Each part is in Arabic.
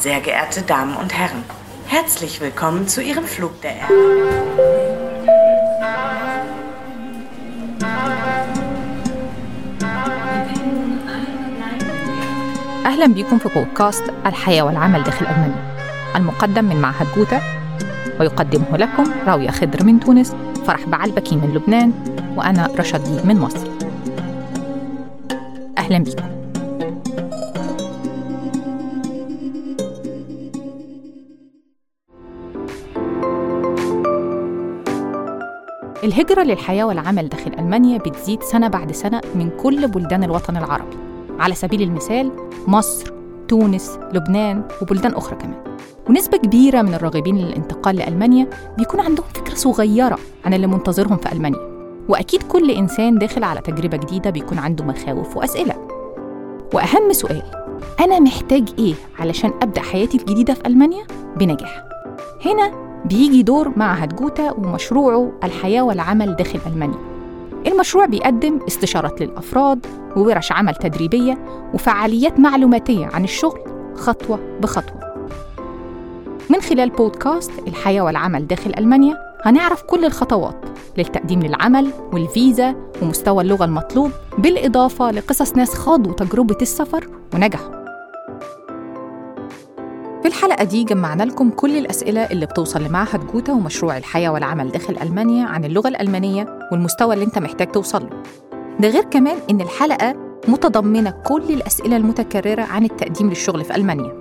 Sehr geehrte Damen und Herren, herzlich willkommen zu Ihrem Flug der Erde. أهلا بكم في بودكاست الحياة والعمل داخل ألمانيا المقدم من معهد جوتا ويقدمه لكم راوية خضر من تونس فرح بعلبكي من لبنان وأنا رشدي من مصر أهلا بكم الهجرة للحياة والعمل داخل ألمانيا بتزيد سنة بعد سنة من كل بلدان الوطن العربي. على سبيل المثال مصر، تونس، لبنان وبلدان أخرى كمان. ونسبة كبيرة من الراغبين للانتقال لألمانيا بيكون عندهم فكرة صغيرة عن اللي منتظرهم في ألمانيا. وأكيد كل إنسان داخل على تجربة جديدة بيكون عنده مخاوف وأسئلة. وأهم سؤال أنا محتاج إيه علشان أبدأ حياتي الجديدة في ألمانيا؟ بنجاح. هنا بيجي دور معهد جوتا ومشروعه الحياة والعمل داخل ألمانيا. المشروع بيقدم استشارات للأفراد وورش عمل تدريبية وفعاليات معلوماتية عن الشغل خطوة بخطوة. من خلال بودكاست الحياة والعمل داخل ألمانيا هنعرف كل الخطوات للتقديم للعمل والفيزا ومستوى اللغة المطلوب بالإضافة لقصص ناس خاضوا تجربة السفر ونجحوا. في الحلقة دي جمعنا لكم كل الأسئلة اللي بتوصل لمعهد جوتا ومشروع الحياة والعمل داخل ألمانيا عن اللغة الألمانية والمستوى اللي أنت محتاج توصل له. ده غير كمان إن الحلقة متضمنة كل الأسئلة المتكررة عن التقديم للشغل في ألمانيا.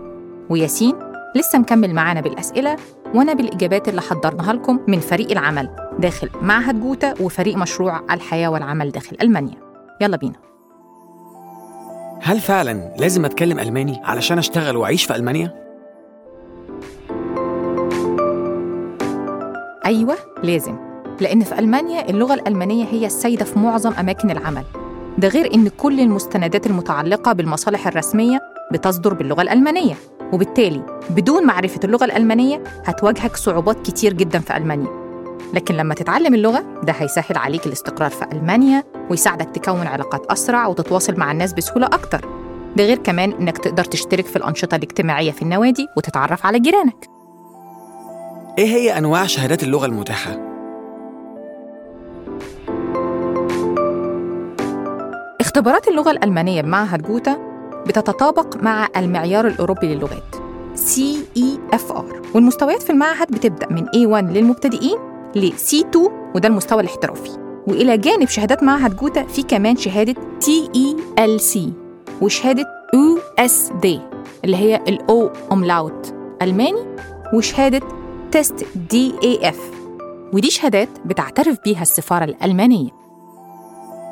وياسين لسه مكمل معانا بالأسئلة وأنا بالإجابات اللي حضرناها لكم من فريق العمل داخل معهد جوتا وفريق مشروع الحياة والعمل داخل ألمانيا. يلا بينا. هل فعلا لازم أتكلم ألماني علشان أشتغل وأعيش في ألمانيا؟ أيوة لازم. لأن في ألمانيا اللغة الألمانية هي السيدة في معظم أماكن العمل. ده غير إن كل المستندات المتعلقة بالمصالح الرسمية بتصدر باللغة الألمانية. وبالتالي بدون معرفة اللغة الألمانية هتواجهك صعوبات كتير جدا في ألمانيا. لكن لما تتعلم اللغة ده هيسهل عليك الاستقرار في ألمانيا ويساعدك تكون علاقات أسرع وتتواصل مع الناس بسهولة أكتر. ده غير كمان إنك تقدر تشترك في الأنشطة الاجتماعية في النوادي وتتعرف على جيرانك. إيه هي أنواع شهادات اللغة المتاحة؟ اختبارات اللغة الألمانية بمعهد جوتا بتتطابق مع المعيار الأوروبي للغات. CEFR والمستويات في المعهد بتبدأ من A1 للمبتدئين ل C2 وده المستوى الاحترافي. وإلى جانب شهادات معهد جوته في كمان شهادة TELC وشهادة ÖSD اللي هي ال O Umlaut ألماني وشهادة TestDaF ودي شهادات بتعترف بيها السفارة الألمانية.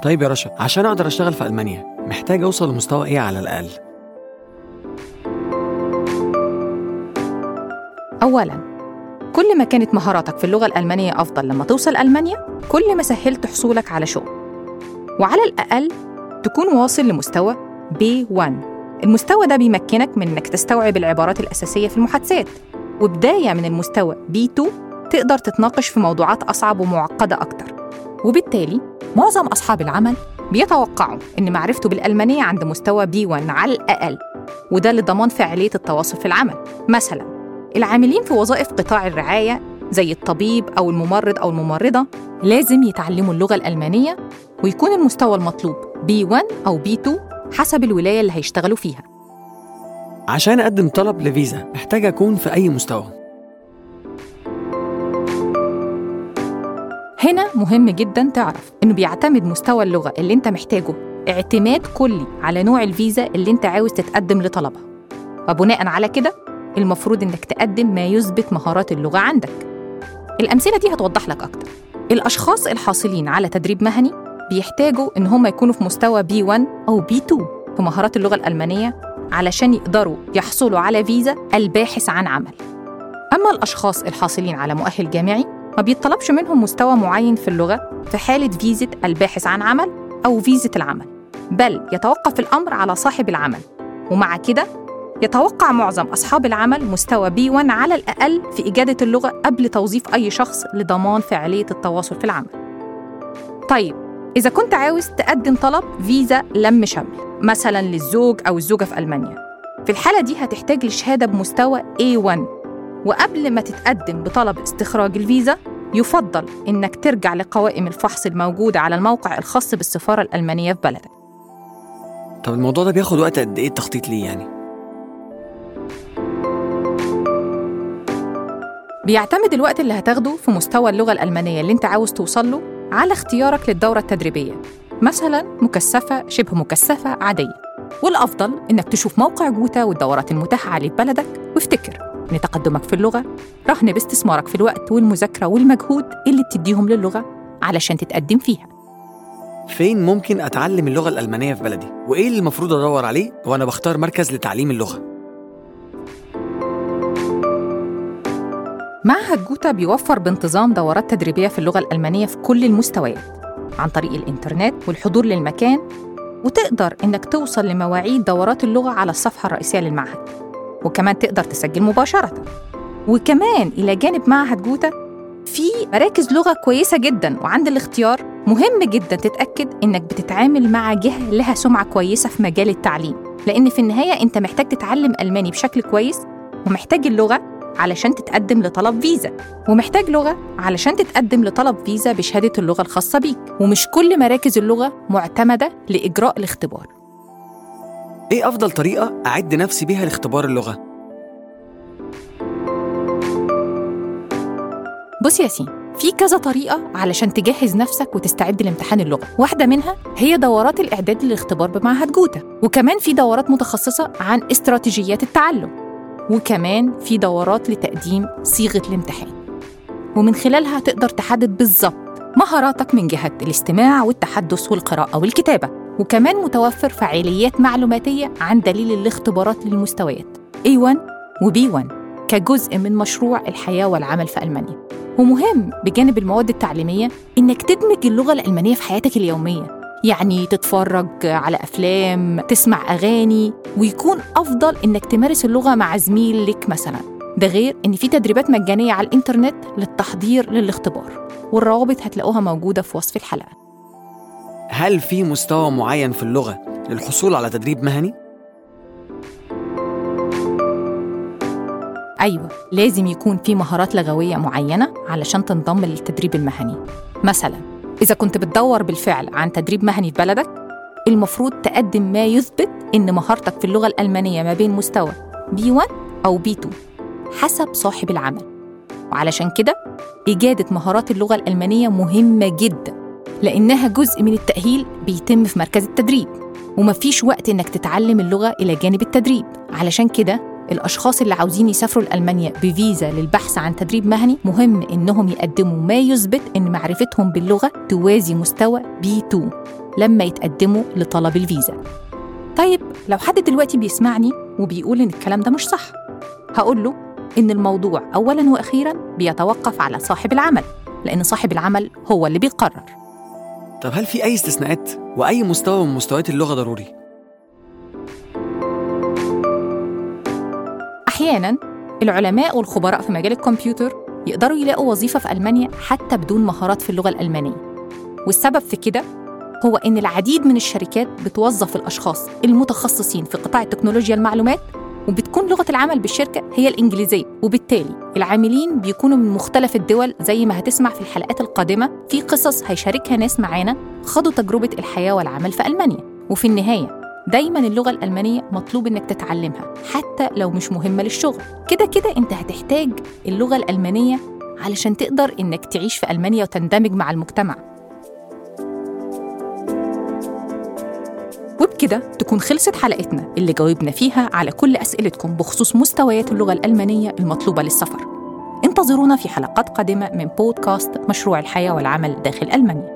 طيب يا رشا عشان أقدر أشتغل في ألمانيا محتاج أوصل لمستوى إيه على الأقل؟ أولاً كل ما كانت مهاراتك في اللغة الألمانية أفضل لما توصل ألمانيا كل ما سهلت حصولك على شغل. وعلى الأقل تكون واصل لمستوى B1 المستوى ده بيمكنك من إنك تستوعب العبارات الأساسية في المحادثات. وبداية من المستوى B2 تقدر تتناقش في موضوعات أصعب ومعقدة أكتر. وبالتالي معظم أصحاب العمل بيتوقعوا إن معرفته بالألمانية عند مستوى B1 على الأقل وده لضمان فاعلية التواصل في العمل. مثلا العاملين في وظائف قطاع الرعاية زي الطبيب أو الممرض أو الممرضة لازم يتعلموا اللغة الألمانية ويكون المستوى المطلوب B1 أو B2 حسب الولاية اللي هيشتغلوا فيها. عشان أقدم طلب لفيزا محتاج أكون في أي مستوى. هنا مهم جدا تعرف إنه بيعتمد مستوى اللغة اللي أنت محتاجه. اعتماد كلي على نوع الفيزا اللي أنت عاوز تتقدم لطلبها. وبناء على كده المفروض إنك تقدم ما يثبت مهارات اللغة عندك. الأمثلة دي هتوضح لك أكتر. الأشخاص الحاصلين على تدريب مهني بيحتاجوا إن هم يكونوا في مستوى B1 أو B2 في مهارات اللغة الألمانية علشان يقدروا يحصلوا على فيزا الباحث عن عمل. أما الأشخاص الحاصلين على مؤهل جامعي ما بيطلبش منهم مستوى معين في اللغة في حالة فيزة الباحث عن عمل أو فيزة العمل بل يتوقف الأمر على صاحب العمل. ومع كده يتوقع معظم أصحاب العمل مستوى B1 على الأقل في إجادة اللغة قبل توظيف أي شخص لضمان فعالية التواصل في العمل. طيب إذا كنت عاوز تقدم طلب فيزا لم شمل مثلا للزوج أو الزوجة في ألمانيا. في الحالة دي هتحتاج لشهادة بمستوى A1 وقبل ما تتقدم بطلب استخراج الفيزا يفضل إنك ترجع لقوائم الفحص الموجودة على الموقع الخاص بالسفارة الألمانية في بلدك. طب الموضوع ده بياخد وقت قد إيه التخطيط ليه يعني؟ بيعتمد الوقت اللي هتاخده في مستوى اللغة الألمانية اللي أنت عاوز توصل له على اختيارك للدورة التدريبية. مثلا مكثفة شبه مكثفة عادية. والأفضل إنك تشوف موقع جوتا والدورات المتاحة عليه في بلدك وافتكر. إن تقدمك في اللغة رهن باستثمارك في الوقت والمذاكرة والمجهود اللي بتديهم للغة علشان تتقدم فيها. فين ممكن أتعلم اللغة الألمانية في بلدي؟ وإيه اللي المفروض أدور عليه وأنا بختار مركز لتعليم اللغة؟ معهد جوتا بيوفر بانتظام دورات تدريبية في اللغة الألمانية في كل المستويات عن طريق الإنترنت والحضور للمكان وتقدر إنك توصل لمواعيد دورات اللغة على الصفحة الرئيسية للمعهد وكمان تقدر تسجل مباشرة. وكمان إلى جانب معهد جوتا في مراكز لغة كويسة جدا وعند الاختيار مهم جدا تتأكد إنك بتتعامل مع جهة لها سمعة كويسة في مجال التعليم لأن في النهاية أنت محتاج تتعلم ألماني بشكل كويس ومحتاج اللغة علشان تتقدم لطلب فيزا ومحتاج لغة علشان تتقدم لطلب فيزا بشهادة اللغة الخاصة بيك. ومش كل مراكز اللغة معتمدة لإجراء الاختبار. إيه أفضل طريقة أعد نفسي بيها لاختبار اللغة؟ بص يا ياسين في كذا طريقة علشان تجهز نفسك وتستعد لامتحان اللغة. واحدة منها هي دورات الإعداد للاختبار بمعهد جوتا. وكمان في دورات متخصصة عن استراتيجيات التعلم. وكمان في دورات لتقديم صيغة الامتحان. ومن خلالها تقدر تحدد بالظبط مهاراتك من جهة الاستماع والتحدث والقراءة والكتابة. وكمان متوفر فعاليات معلوماتية عن دليل الاختبارات للمستويات A1 و B1 كجزء من مشروع الحياة والعمل في ألمانيا. ومهم بجانب المواد التعليمية إنك تدمج اللغة الألمانية في حياتك اليومية. يعني تتفرج على أفلام تسمع أغاني ويكون أفضل إنك تمارس اللغة مع زميل لك مثلا. ده غير إن في تدريبات مجانية على الإنترنت للتحضير للاختبار والروابط هتلاقوها موجودة في وصف الحلقة. هل في مستوى معين في اللغة للحصول على تدريب مهني؟ أيوة لازم يكون في مهارات لغوية معينة علشان تنضم للتدريب المهني. مثلا إذا كنت بتدور بالفعل عن تدريب مهني في بلدك المفروض تقدم ما يثبت إن مهارتك في اللغة الألمانية ما بين مستوى B1 أو B2 حسب صاحب العمل. وعلشان كده إجادة مهارات اللغة الألمانية مهمة جدا لأنها جزء من التأهيل بيتم في مركز التدريب. ومفيش وقت إنك تتعلم اللغة إلى جانب التدريب. علشان كده الأشخاص اللي عاوزين يسافروا لألمانيا بفيزا للبحث عن تدريب مهني مهم إنهم يقدموا ما يثبت إن معرفتهم باللغة توازي مستوى B2 لما يتقدموا لطلب الفيزا. طيب لو حد دلوقتي بيسمعني وبيقول إن الكلام ده مش صح هقول له إن الموضوع أولاً وأخيراً بيتوقف على صاحب العمل لأن صاحب العمل هو اللي بيقرر. طب هل في أي استثناءات وأي مستوى من مستويات اللغة ضروري؟ أحياناً العلماء والخبراء في مجال الكمبيوتر يقدروا يلاقوا وظيفة في ألمانيا حتى بدون مهارات في اللغة الألمانية. والسبب في كده هو إن العديد من الشركات بتوظف الأشخاص المتخصصين في قطاع تكنولوجيا المعلومات وبتكون لغة العمل بالشركة هي الإنجليزية. وبالتالي العاملين بيكونوا من مختلف الدول زي ما هتسمع في الحلقات القادمة في قصص هيشاركها ناس معانا خاضوا تجربة الحياة والعمل في ألمانيا. وفي النهاية دايما اللغة الألمانية مطلوب إنك تتعلمها حتى لو مش مهمة للشغل. كده كده أنت هتحتاج اللغة الألمانية علشان تقدر إنك تعيش في ألمانيا وتندمج مع المجتمع. وبكده تكون خلصت حلقتنا اللي جاوبنا فيها على كل أسئلتكم بخصوص مستويات اللغة الألمانية المطلوبة للسفر. انتظرونا في حلقات قادمة من بودكاست مشروع الحياة والعمل داخل ألمانيا.